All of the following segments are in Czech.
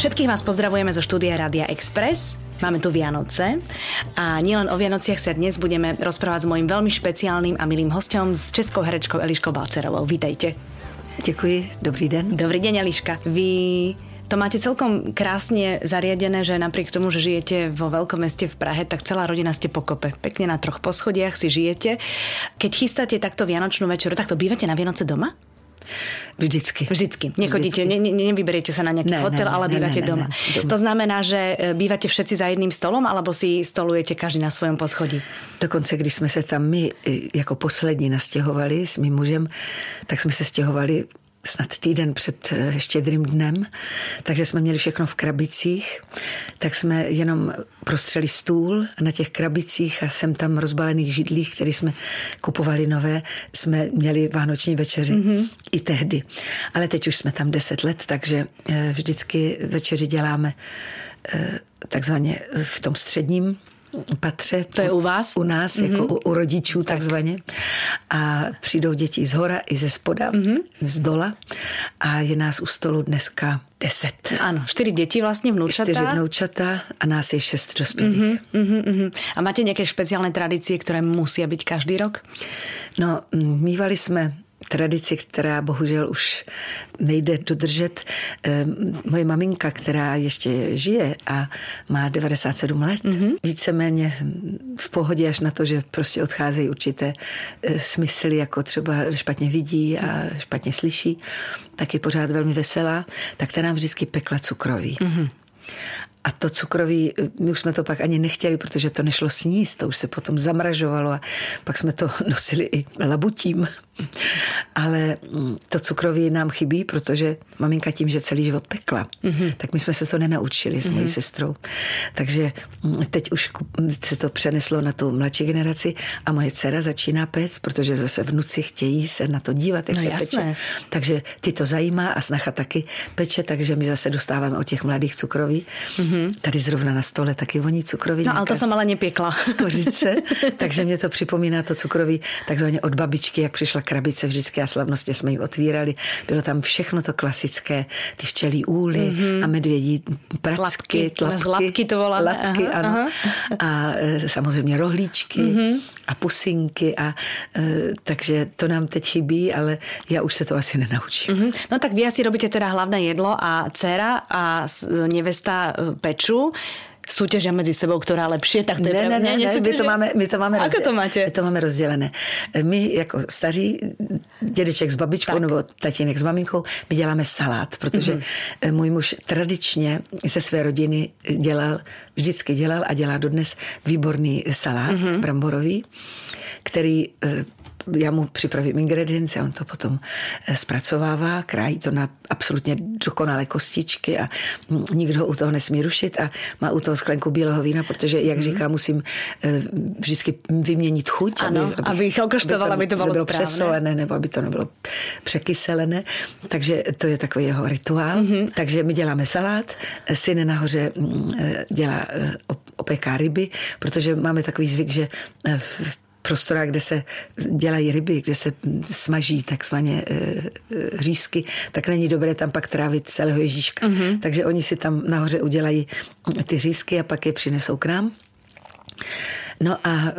Všetkých vás pozdravujeme zo štúdia Radia Express. Máme tu Vianoce a nielen o Vianociach sa dnes budeme rozprávať s mojím veľmi špeciálnym a milým hostom s českou herečkou Eliškou Balcerovou. Vítajte. Děkuji, dobrý den. Dobrý deň, Eliška. Vy to máte celkom krásne zariadené, že napriek tomu, že žijete vo veľkom meste v Prahe, tak celá rodina ste pokope. Pekne na troch poschodiach si žijete. Keď chystáte takto Vianočnú večeru, tak to bývate na Vianoce doma? Vždycky. Vždycky. Nechodíte, ne, ne, nevyberiete sa na nejaký Ne, hotel, ne, ale ne, bývate ne, ne, doma. ne, doma. To znamená, že e, bývate všetci za jedným stolom, alebo si stolujete každý na svojom poschodí? Dokonce, když jsme se tam my i jako poslední nastěhovali s mým mužem, tak jsme se stěhovali snad týden před eh, štědrým dnem, takže jsme měli všechno v krabicích, tak jsme jenom prostřeli stůl a na těch krabicích a sem tam rozbalených židlích, které jsme kupovali nové, jsme měli vánoční večeři mm-hmm. i tehdy. Ale teď už jsme tam deset let, takže eh, vždycky večeři děláme eh, takzvaně v tom středním patře. To je u vás? U nás, mm-hmm. jako u, u rodičů takzvaně. A přijdou děti z hora i ze spoda, mm-hmm. z dola. A je nás u stolu dneska deset. Áno, štyri deti vlastne, vnúčatá. Čtyři vnoučata a nás je šest dospělých. Uh-huh, uh-huh. A máte nejaké špeciálne tradície, ktoré musia byť každý rok? No, mývali jsme tradici, která bohužel už nejde dodržet. Ehm, Moje maminka, která ještě žije a má 97 let, mm-hmm. víceméně v pohodě až na to, že prostě odcházejí určité eh, smysly, jako třeba špatně vidí a špatně slyší, tak je pořád velmi veselá, tak ta nám vždycky pekla cukroví. Mm-hmm. A to cukroví, my už jsme to pak ani nechtěli, protože to nešlo sníst, to už se potom zamražovalo a pak jsme to nosili i labutím. Ale mm, to cukroví nám chybí, protože maminka tím, že celý život pekla, mm-hmm. tak my jsme se to nenaučili s mojí mm-hmm. sestrou. Takže mm, teď už ku- se to přeneslo na tu mladší generaci a moje dcera začíná péct, protože zase vnuci chtějí se na to dívat, jak No se jasné. peče. Takže ty to zajímá a snacha taky peče, takže my zase dostáváme od těch mladých cukroví. Mm-hmm. Tady zrovna na stole taky voní cukroví. No ale to som ale nepiekla. z kořice, takže mě to připomíná to cukroví takzvaně od babičky, jak přišla krabice vždycky a slavnostně jsme ji otvírali. Bylo tam všechno to klasické, ty včelí úly mm-hmm. a medvědí pracky, Tlapky. tlapky. Tlapky to voláme, Lapky, aha, ano. aha. A e, samozřejmě rohlíčky mm-hmm. a pusinky a e, takže to nám teď chybí, ale já už se to asi nenaučím. Mm-hmm. Mhm. No tak vy asi robíte teda hlavné jedlo a dcera a s- nevesta e, pečú. Súťažia medzi sebou, ktorá lepšie, tak to je Ne, pravda. ne, ne, ne, my to máme, my to máme, Ako to máte? my to máme rozdělené. My jako staří dědeček s babičkou tak. nebo tatínek s maminkou, my děláme salát, protože mm-hmm. můj muž tradičně se své rodiny dělal, vždycky dělal a dělá dodnes výborný salát mm-hmm. bramborový, který eh, já mu připravím ingredience, on to potom eh, zpracovává, krájí to na absolutně dokonalé kostičky a mm, nikdo u toho nesmí rušit a má u toho sklenku bílého vína, protože, jak říká, musím eh, vždycky vyměnit chuť. Ano, abych okoštovala, aby to bylo nebylo správné. přesolené, nebo aby to nebylo překyselené. Takže to je takový jeho rituál. Mm-hmm. Takže my děláme salát, syn nahoře mm, eh, dělá, op- opéká ryby, protože máme takový zvyk, že v prostorách, kde se dělají ryby, kde se smaží takzvaně e, e, řízky, tak není dobré tam pak trávit celého Ježíška. Mm-hmm. Takže oni si tam nahoře udělají ty řízky a pak je přinesou k nám. No a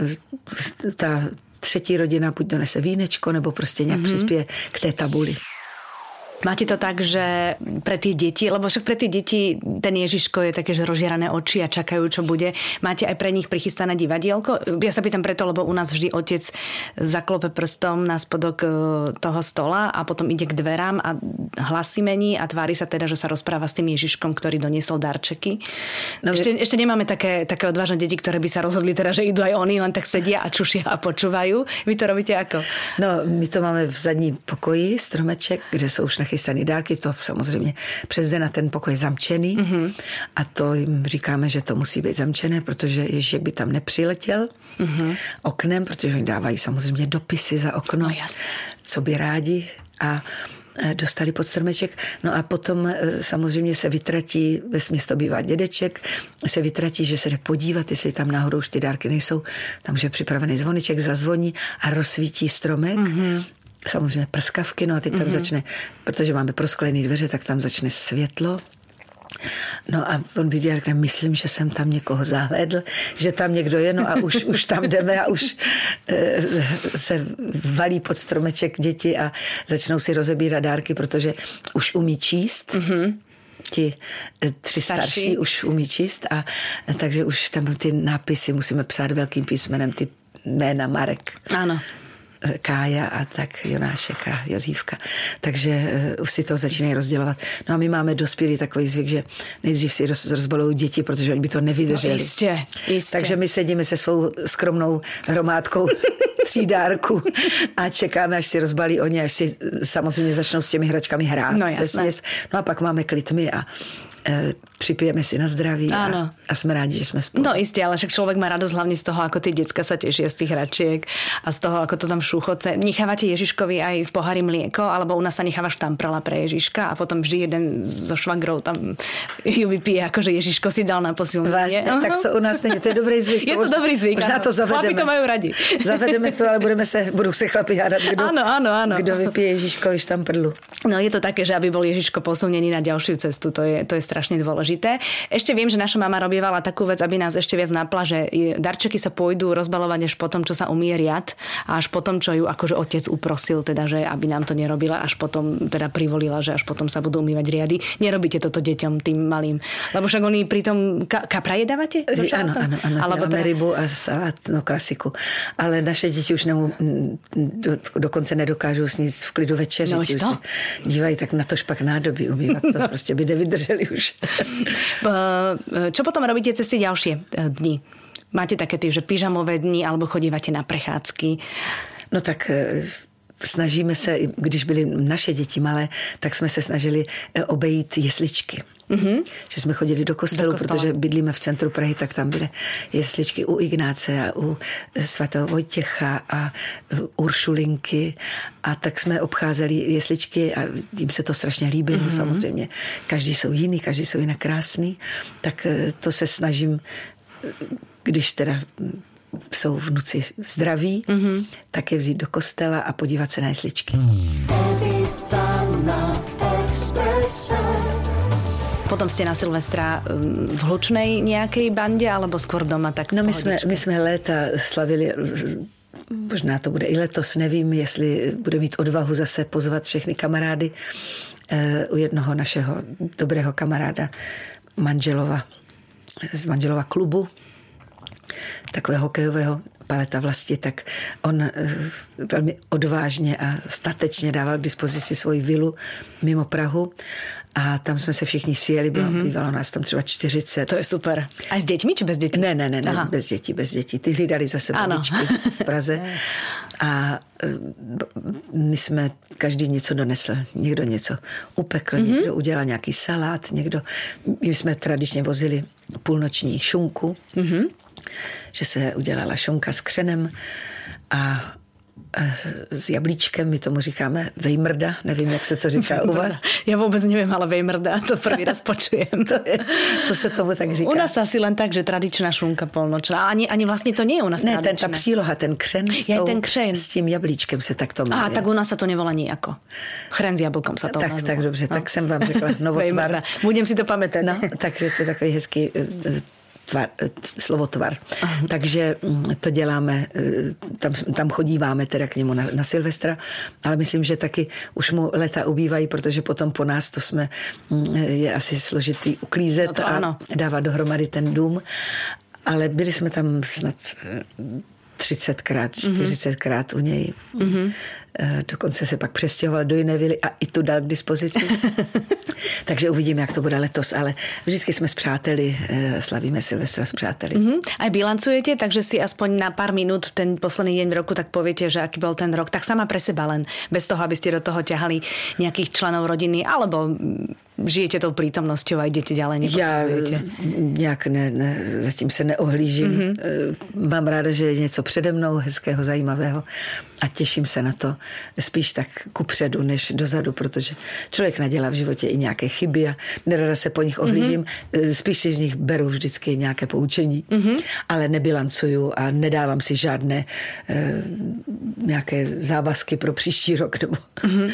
ta třetí rodina buď donese vínečko, nebo prostě nějak mm-hmm. přispěje k té tabuli. Máte to tak, že pre tie deti, lebo však pre tie deti ten Ježiško je také, že rozžierané oči a čakajú, čo bude. Máte aj pre nich prichystané divadielko? Ja sa pýtam preto, lebo u nás vždy otec zaklope prstom na spodok e, toho stola a potom ide k dverám a hlasy mení a tvári sa teda, že sa rozpráva s tým Ježiškom, ktorý doniesol darčeky. No, ešte, ešte nemáme také, také odvážne deti, ktoré by sa rozhodli teda, že idú aj oni, len tak sedia a čušia a počúvajú. Vy to robíte ako? No, my to máme v zadní pokoji, stromeček, kde jsou už nachystané dárky, to samozřejmě přes den na ten pokoj je zamčený mm-hmm. a to jim říkáme, že to musí být zamčené, protože Ježíšek by tam nepřiletěl mm-hmm. oknem, protože oni dávají samozřejmě dopisy za okno, No, co by rádi a e, dostali pod stromeček. No a potom e, samozřejmě se vytratí, ve to bývá dědeček, se vytratí, že se jde podívat, jestli tam náhodou už ty dárky nejsou, tam už je připravený zvoniček, zazvoní a rozsvítí stromek. Mm-hmm. Samozřejmě prskavky, no a teď tam mm-hmm. začne, protože máme prosklené dveře, tak tam začne světlo. No a on vidí a řekne, myslím, že jsem tam někoho zahledl, že tam někdo je, no a už, už tam jdeme a už e, se valí pod stromeček děti a začnou si rozebírat dárky, protože už umí číst. Mm-hmm ti eh, tři starší. starší už umí číst a takže už tam ty nápisy musíme psát velkým písmenem, ty jména Marek. Ano. Kája a tak Jonášek a Jozívka. Takže uh, už si to začínají rozdělovat. No a my máme dospělý takový zvyk, že nejdřív si roz, rozbalují děti, protože oni by to nevydrželi. No jistě, jistě. Takže my sedíme se svou skromnou hromádkou tří dárků a čekáme, až si rozbalí oni, až si samozřejmě začnou s těmi hračkami hrát. No jasné. No a pak máme klidmy a e, připijeme si na zdraví a, a jsme rádi, že jsme spolu. No jistě, ale však člověk má radost hlavně z toho, jako ty děcka se těší z těch hračiek a z toho, jako to tam šúchoce. Nechávate Ježiškovi aj v pohári mlieko, alebo u nás sa necháva štamprala pre Ježiška a potom vždy jeden zo švagrov tam ju vypije, ako že Ježiško si dal na posilnenie. Vážně, tak to u nás není, to je dobrý zvyk. Je to dobrý zvyk, Možná to zavedeme. Chlapi to mají radi. Zavedeme to, ale budeme se, budou se chlapi hádat, kdo, ano, ano, ano. kdo vypije Ježiškovi štamprlu. No je to také, že aby bol Ježiško posunený na ďalšiu cestu, to je, to je strašne dôležité. Ešte viem, že naša mama robievala takú vec, aby nás ešte viac napla, že darčeky sa pôjdu rozbalovať až potom, čo sa umie riad a až potom, čo ju akože otec uprosil, teda, že aby nám to nerobila, až potom teda privolila, že až potom sa budú umývať riady. Nerobíte toto deťom, tým malým. Lebo však oni pritom ka, kapra jedávate? Áno, áno, áno. Alebo teda... rybu a salát, no klasiku. Ale naše děti už nemů, do, dokonce nedokážou sníst v klidu večeři. No, dívají tak na to špak nádoby umývat. To no. prostě by nevydrželi už. Čo potom robíte cez tie ďalšie e, dni? Máte také ty, že pyžamové dni, alebo chodívate na prechádzky? No tak e, snažíme se, když byly naše děti malé, tak jsme se snažili e, obejít jesličky. Mm-hmm. Že jsme chodili do kostelu, do kostela. protože bydlíme v centru Prahy, tak tam byly jesličky u Ignáce a u svatého Vojtěcha a Uršulinky a tak jsme obcházeli jesličky a jim se to strašně líbilo mm-hmm. samozřejmě. Každý jsou jiný, každý jsou jinak krásný, tak eh, to se snažím, když teda jsou vnuci zdraví, mm-hmm. tak je vzít do kostela a podívat se na jesličky. Potom ste na Silvestra um, v hlučnej nejakej bande, alebo skôr doma tak No my jsme, my jsme léta slavili možná to bude i letos, nevím, jestli bude mít odvahu zase pozvat všechny kamarády eh, u jednoho našeho dobrého kamaráda manželova, z manželova klubu, takového hokejového paleta vlasti, tak on eh, velmi odvážně a statečně dával k dispozici svoji vilu mimo Prahu a tam jsme se všichni sjeli, bylo, mm-hmm. bývalo nás tam třeba 40. To je super. A s dětmi či bez dětí? Ne, ne, ne, ne bez dětí, bez dětí. Ty hlídali zase babičky v Praze. A eh, my jsme, každý něco donesl. Někdo něco upekl, mm-hmm. někdo udělal nějaký salát, někdo, my jsme tradičně vozili půlnoční šunku. Mm-hmm že se udělala šunka s křenem a eh, s jablíčkem, my tomu říkáme vejmrda, nevím, jak se to říká u vás. Já vůbec nevím, ale vejmrda, to první raz počujem. to, je, to se tomu tak říká. U nás asi len tak, že tradičná šunka polnočná. Ani, ani vlastně to nie je u nás Ne, ten, ta příloha, ten křen, s, je ten křen. s tím jablíčkem se tak to jmenuje. A tak u nás se to nevolá nijako. Chren s jablkom se to Tak, tak dobře, no. tak jsem vám řekla novotvar. Budem si to pamatovat. No, takže to je takový hezký eh, tvar, slovotvar. Aha. Takže mm, to děláme, eh, tam, tam chodíváme teda k němu na, na Silvestra, ale myslím, že taky už mu leta ubývají, protože potom po nás to jsme, mm, je asi složitý uklízet no to a ano. dávat dohromady ten dům. Ale byli jsme tam snad 30krát, 40krát u něj. Mm-hmm. Dokonce se pak přestěhoval do jiné vily a i tu dal k dispozici. Takže uvidíme, jak to bude letos, ale vždycky jsme s přáteli, eh, slavíme Silvestra s přáteli. Mm-hmm. A bilancujete, takže si aspoň na pár minut ten posledný deň v roku tak poviete, že aký bol ten rok, tak sama pre seba len, bez toho, aby ste do toho ťahali nejakých členov rodiny, alebo žijete tou prítomnosťou a idete ďalej? Já nějak ne, ne, zatím se neohlížím. Mm-hmm. Mám ráda, že je něco přede mnou hezkého, zajímavého a těším se na to, spíš tak kupředu, než dozadu, protože člověk nadělá v životě i nějaké chyby a nerada se po nich ohlížím. Mm-hmm. Spíš si z nich beru vždycky nějaké poučení, mm-hmm. ale nebilancuju a nedávám si žádné e, nějaké závazky pro příští rok, nebo mm-hmm.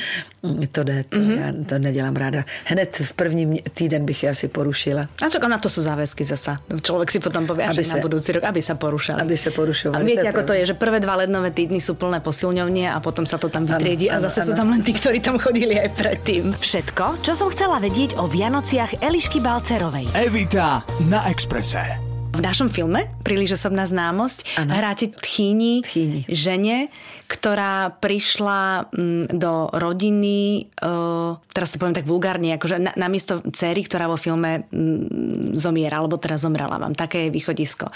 to ne, to, mm-hmm. já to nedělám ráda. Hned v první týden bych je asi porušila. A co na to jsou závazky zasa? Člověk si potom pově, aby se, na budoucí rok, aby se porušali. Aby se porušovali. A víte, jako to je, že prvé dva lednové týdny jsou plné posilňovně a potom se to tam vytriedí a zase ano. jsou tam len tí, ktorí tam chodili aj predtým. Všetko, čo som chcela vedieť o Vianociach Elišky Balcerovej. Evita na Exprese. V našom filme Príliš osobná známosť ano. hráte tchýni, tchýni, žene, ktorá prišla mm, do rodiny, uh, teraz to poviem tak vulgárne, akože na, namiesto cery, ktorá vo filme mm, zomiera, alebo teda zomrela vám. Také je východisko.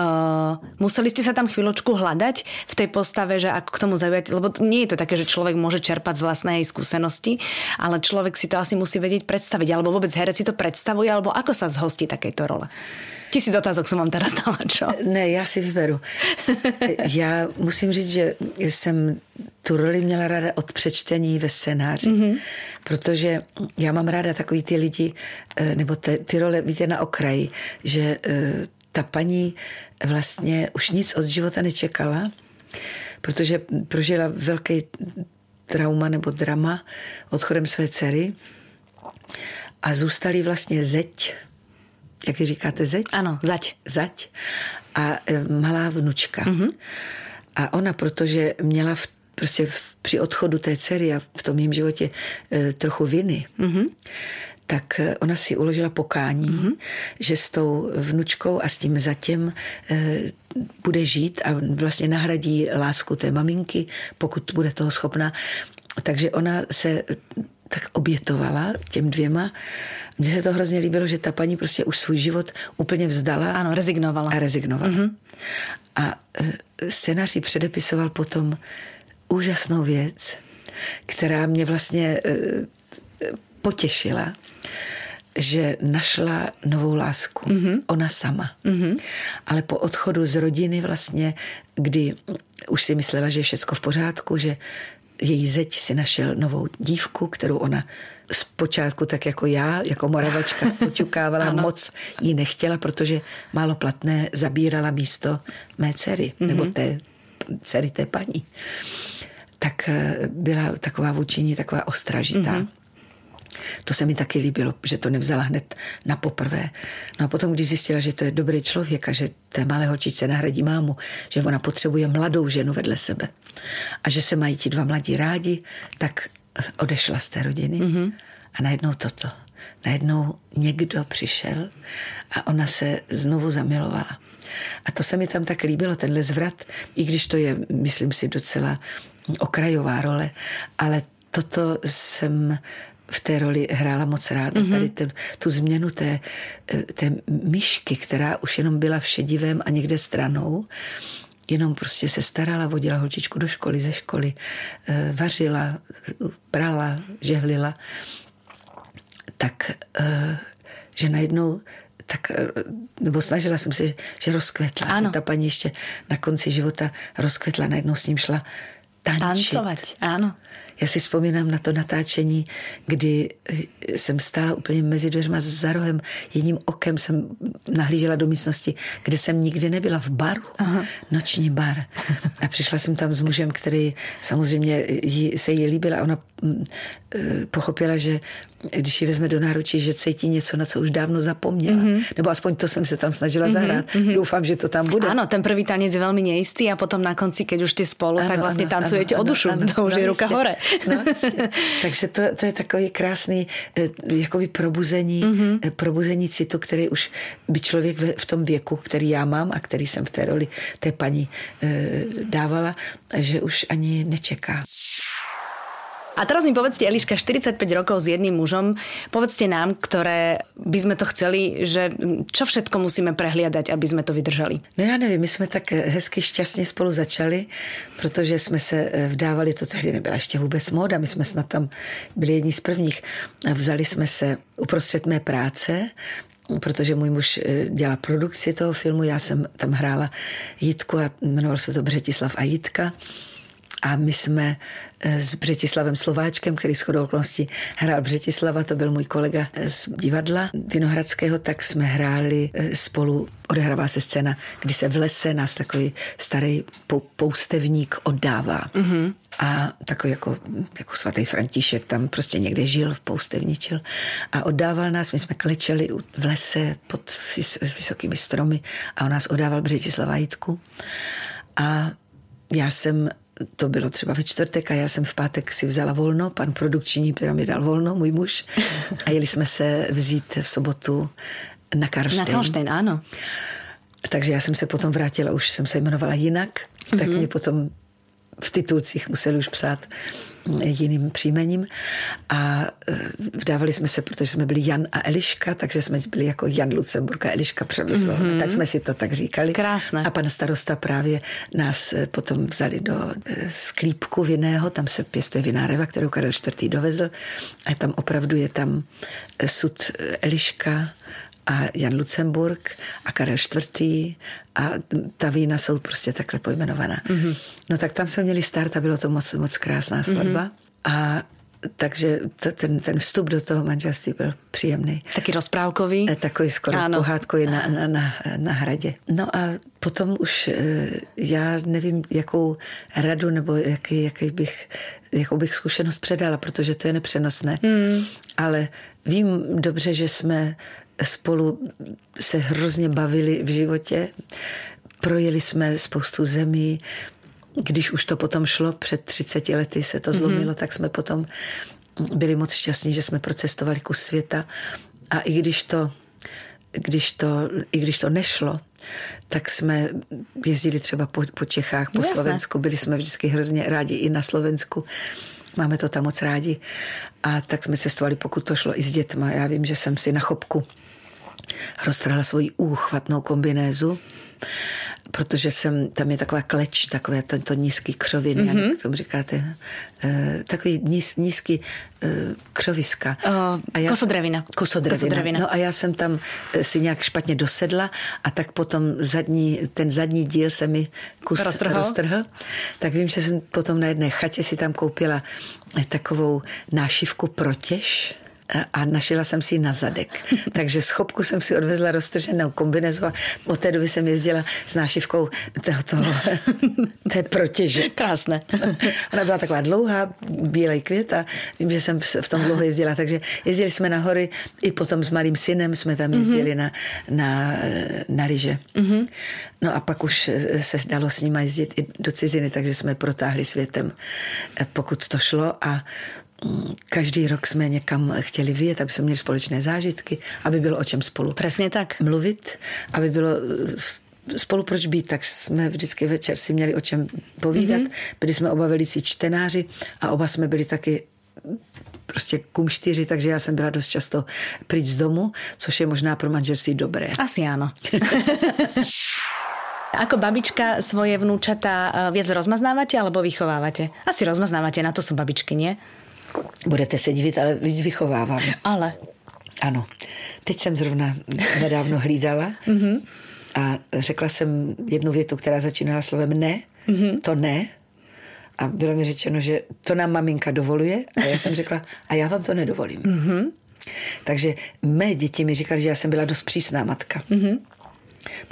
Uh, museli ste sa tam chvíľočku hľadať v tej postave, že ako k tomu zaujať, lebo nie je to také, že človek môže čerpať z vlastnej skúsenosti, ale človek si to asi musí vedieť predstaviť, alebo vôbec herec si to predstavuje, alebo ako sa zhostí takejto role. Tisíc otázok jsem vám teda dala, čo? Ne, já si vyberu. já musím říct, že jsem tu roli měla ráda od přečtení ve scénáři, mm-hmm. protože já mám ráda takový ty lidi, eh, nebo ty, ty role, víte, na okraji, že eh, ta paní vlastně už nic od života nečekala, protože prožila velký trauma nebo drama odchodem své dcery a zůstali vlastně zeď jak říkáte, zeď? Ano, zať. Zať. A e, malá vnučka. Mm-hmm. A ona, protože měla v, prostě v, při odchodu té dcery a v tom jejím životě e, trochu viny, mm-hmm. tak e, ona si uložila pokání, mm-hmm. že s tou vnučkou a s tím zatím e, bude žít a vlastně nahradí lásku té maminky, pokud bude toho schopná. Takže ona se tak obětovala těm dvěma. Mně se to hrozně líbilo, že ta paní prostě už svůj život úplně vzdala. Ano, rezignovala. A rezignovala. Mm-hmm. A e, scénář předepisoval potom úžasnou věc, která mě vlastně e, potěšila, že našla novou lásku. Mm-hmm. Ona sama. Mm-hmm. Ale po odchodu z rodiny vlastně, kdy už si myslela, že je všecko v pořádku, že její zeď si našel novou dívku, kterou ona zpočátku tak jako já, jako moravačka, poťukávala, moc jí nechtěla, protože málo platné zabírala místo mé dcery, mm-hmm. nebo té dcery té paní. Tak eh, byla taková vůči taková ostražitá. Mm-hmm. To se mi taky líbilo, že to nevzala hned na poprvé. No a potom, když zjistila, že to je dobrý člověk a že té malé holčičce nahradí mámu, že ona potřebuje mladou ženu vedle sebe a že se mají ti dva mladí rádi, tak odešla z té rodiny mm-hmm. a najednou toto. Najednou někdo přišel a ona se znovu zamilovala. A to se mi tam tak líbilo, tenhle zvrat, i když to je, myslím si, docela okrajová role, ale toto jsem v té roli hrála moc ráda. Mm-hmm. Tady ten, tu změnu té, té myšky, která už jenom byla v šedivém a někde stranou, jenom prostě se starala, vodila holčičku do školy, ze školy, eh, vařila, prala, žehlila, tak eh, že najednou tak, eh, nebo snažila jsem se, že rozkvetla, ano. že ta paní ještě na konci života rozkvetla, najednou s ním šla tančit. Tancovat, ano. Já si vzpomínám na to natáčení, kdy eh, jsem stála úplně mezi dveřma za rohem. Jedním okem jsem nahlížela do místnosti, kde jsem nikdy nebyla, v baru. Aha. Noční bar. A přišla jsem tam s mužem, který samozřejmě jí, se jí líbil a ona mm, eh, pochopila, že když ji vezme do náručí, že cítí něco, na co už dávno zapomněla. Mm-hmm. Nebo aspoň to jsem se tam snažila mm-hmm. zahrát. Mm-hmm. Doufám, že to tam bude. Ano, ten první tanec je velmi nejistý a potom na konci, keď už ty spolu, ano, tak vlastně ano, tancujete ano, o dušu. Ano, to už je ruka hore. No, Takže to, to je takový krásný eh, jakoby probuzení, mm-hmm. probuzení citu, který už by člověk v tom věku, který já mám a který jsem v té roli té paní eh, dávala, že už ani nečeká. A teraz mi povedzte, Eliška, 45 rokov s jedným mužom, povedzte nám, ktoré by sme to chceli, že čo všetko musíme prehliadať, aby sme to vydrželi? No já nevím, my jsme tak hezky šťastně spolu začali, protože jsme se eh, vdávali, to tehdy nebyla ještě vůbec móda, my jsme snad tam byli jedni z prvních. Vzali jsme se uprostřed mé práce, protože můj muž eh, dělal produkci toho filmu, já jsem tam hrála Jitku a jmenoval se to Břetislav a Jitka A my jsme eh, s Břetislavem Slováčkem, který shodou okolností hrál Břetislava, to byl můj kolega z divadla Vinohradského, tak jsme hráli eh, spolu, odehrávala se scéna, kdy se v lese nás takový starý poustevník oddává. Mm-hmm. A takový jako, jako svatý František tam prostě někde žil, v poustevničil a oddával nás, my jsme klečeli v lese pod vysokými stromy a on nás oddával Břetislava Jitku. A já jsem to bylo třeba ve čtvrtek a já jsem v pátek si vzala volno, pan produkční teda mi dal volno, můj muž, a jeli jsme se vzít v sobotu na Karlštejn. Na Karlštejn, ano. Takže já jsem se potom vrátila, už jsem se jmenovala jinak, mm-hmm. tak mě potom v titulcích museli už psát jiným příjmením a e, vdávali jsme se, protože jsme byli Jan a Eliška, takže jsme byli jako Jan Lucemburg a Eliška Přemysl. Mm-hmm. Tak jsme si to tak říkali. Krásné. A pan starosta právě nás e, potom vzali do e, sklípku vinného, tam se pěstuje vináreva, kterou Karel IV. dovezl a tam opravdu je tam sud Eliška a Jan Lucemburg a Karel IV. a ta vína jsou prostě takhle pojmenovaná. Mm-hmm. No tak tam jsme měli start a bylo to moc, moc krásná svatba. Mm-hmm. A takže to, ten, ten vstup do toho manželství byl příjemný. Taky rozprávkový? E, takový skoro ano. pohádkový na, na, na, na hradě. No a potom už e, já nevím, jakou radu nebo jaký, jaký bych, jakou bych zkušenost předala, protože to je nepřenosné. Hmm. Ale vím dobře, že jsme spolu se hrozně bavili v životě. Projeli jsme spoustu zemí. Když už to potom šlo, před 30 lety se to zlomilo, mm-hmm. tak jsme potom byli moc šťastní, že jsme procestovali kus světa. A i když to, když to, i když to nešlo, tak jsme jezdili třeba po, po Čechách, po Jasné. Slovensku. Byli jsme vždycky hrozně rádi i na Slovensku. Máme to tam moc rádi. A tak jsme cestovali, pokud to šlo i s dětma. Já vím, že jsem si na chopku roztrhla svoji úchvatnou kombinézu, protože jsem, tam je taková kleč, takové to, to nízký křovin, mm-hmm. jak tomu říkáte, e, takový níz, nízký e, křoviska. Uh, a já, kosodravina. kosodravina. Kosodravina. No a já jsem tam si nějak špatně dosedla a tak potom zadní, ten zadní díl se mi kus roztrhl. roztrhl. Tak vím, že jsem potom na jedné chatě si tam koupila takovou nášivku protěž a našila jsem si ji na zadek. Takže z chopku jsem si odvezla roztrženou kombinezu a od té doby jsem jezdila s nášivkou toho, té protěže. Krásné. Ona byla taková dlouhá, bílej květ a vím, že jsem v tom dlouho jezdila. Takže jezdili jsme na hory, i potom s malým synem jsme tam jezdili mm-hmm. na, na, na lyže. Mm-hmm. No a pak už se dalo s nimi jezdit i do ciziny, takže jsme protáhli světem, pokud to šlo a každý rok jsme někam chtěli vyjet, aby jsme měli společné zážitky, aby bylo o čem spolu Přesně tak. mluvit, aby bylo spolu proč být, tak jsme vždycky večer si měli o čem povídat. Mm-hmm. Byli jsme oba velicí čtenáři a oba jsme byli taky prostě kumštyři, takže já jsem byla dost často pryč z domu, což je možná pro manželství dobré. Asi ano. Ako babička svoje vnúčata eh, viac rozmaznávate alebo vychovávate? Asi rozmaznávate, na to sú babičky, nie? Budete se divit, ale víc vychovávám. Ale. Ano. Teď jsem zrovna nedávno hlídala mm-hmm. a řekla jsem jednu větu, která začínala slovem ne, mm-hmm. to ne. A bylo mi řečeno, že to nám maminka dovoluje a já jsem řekla, a já vám to nedovolím. Mm-hmm. Takže mé děti mi říkali, že já jsem byla dost přísná matka. Mm-hmm.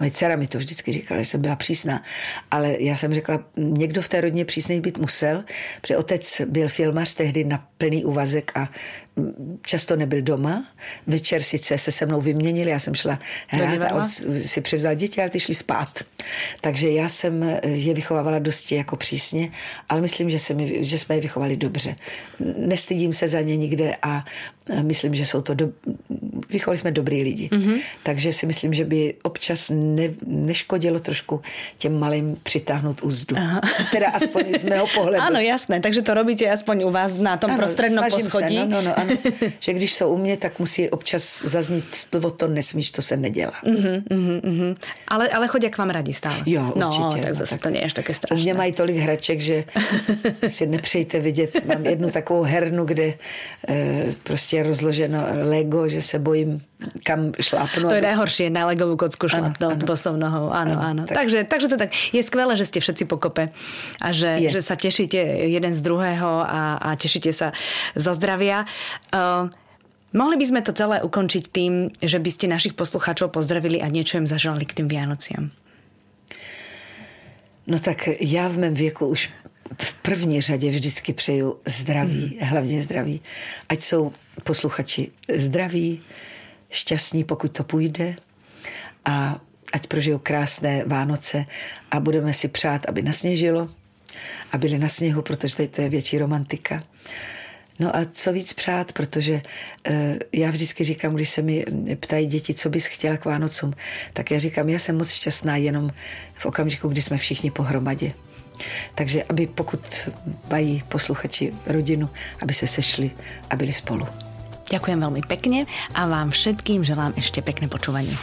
Moje dcera mi to vždycky říkala, že jsem byla přísná, ale já jsem řekla, někdo v té rodině přísný být musel, protože otec byl filmař tehdy na plný úvazek a často nebyl doma. Večer sice se se mnou vyměnili, já jsem šla hrát a on si převzal děti, ale ty šli spát. Takže já jsem je vychovávala dosti jako přísně, ale myslím, že, se mi, že jsme je vychovali dobře. Nestydím se za ně nikde a myslím, že jsou to do... vychovali jsme dobrý lidi. Mm-hmm. Takže si myslím, že by občas ne, neškodilo trošku těm malým přitáhnout úzdu. Aha. Teda aspoň z mého pohledu. Ano, jasné, takže to robíte aspoň u vás na tom prostřednom poschodí. Se, no, no, no, ano, že když jsou u mě, tak musí občas zaznít slovo to nesmíš, to se nedělá. Uh-huh, uh-huh, uh-huh. Ale, ale chodí k vám radí stále. Jo, no, určitě. tak no, zase tak to je až také U strašné. mě mají tolik hraček, že si nepřejte vidět. Mám jednu takovou hernu, kde e, prostě je rozloženo Lego, že se bojím, kam šlápnu. To je najhoršie, na legovú kocku áno. bosou nohou. Áno, Áno, áno. tak. Takže, takže to tak. Je skvelé, že ste všetci pokope a že, Je. že sa tešíte jeden z druhého a, a tešíte sa zo zdravia. Uh, mohli by sme to celé ukončiť tým, že by ste našich poslucháčov pozdravili a niečo im zaželali k tým Vianociam. No tak já v mém věku už v první řadě vždycky přeju zdraví, mm. hlavně zdraví. Ať jsou posluchači zdraví, šťastní, pokud to půjde a ať prožijou krásné Vánoce a budeme si přát, aby nasněžilo a byli na sněhu, protože tady to je větší romantika. No a co víc přát, protože e, já vždycky říkám, když se mi ptají děti, co bys chtěla k Vánocům, tak já říkám, já jsem moc šťastná jenom v okamžiku, kdy jsme všichni pohromadě. Takže aby pokud mají posluchači rodinu, aby se sešli a byli spolu. Ďakujem veľmi pekne a vám všetkým želám ešte pekné počúvanie.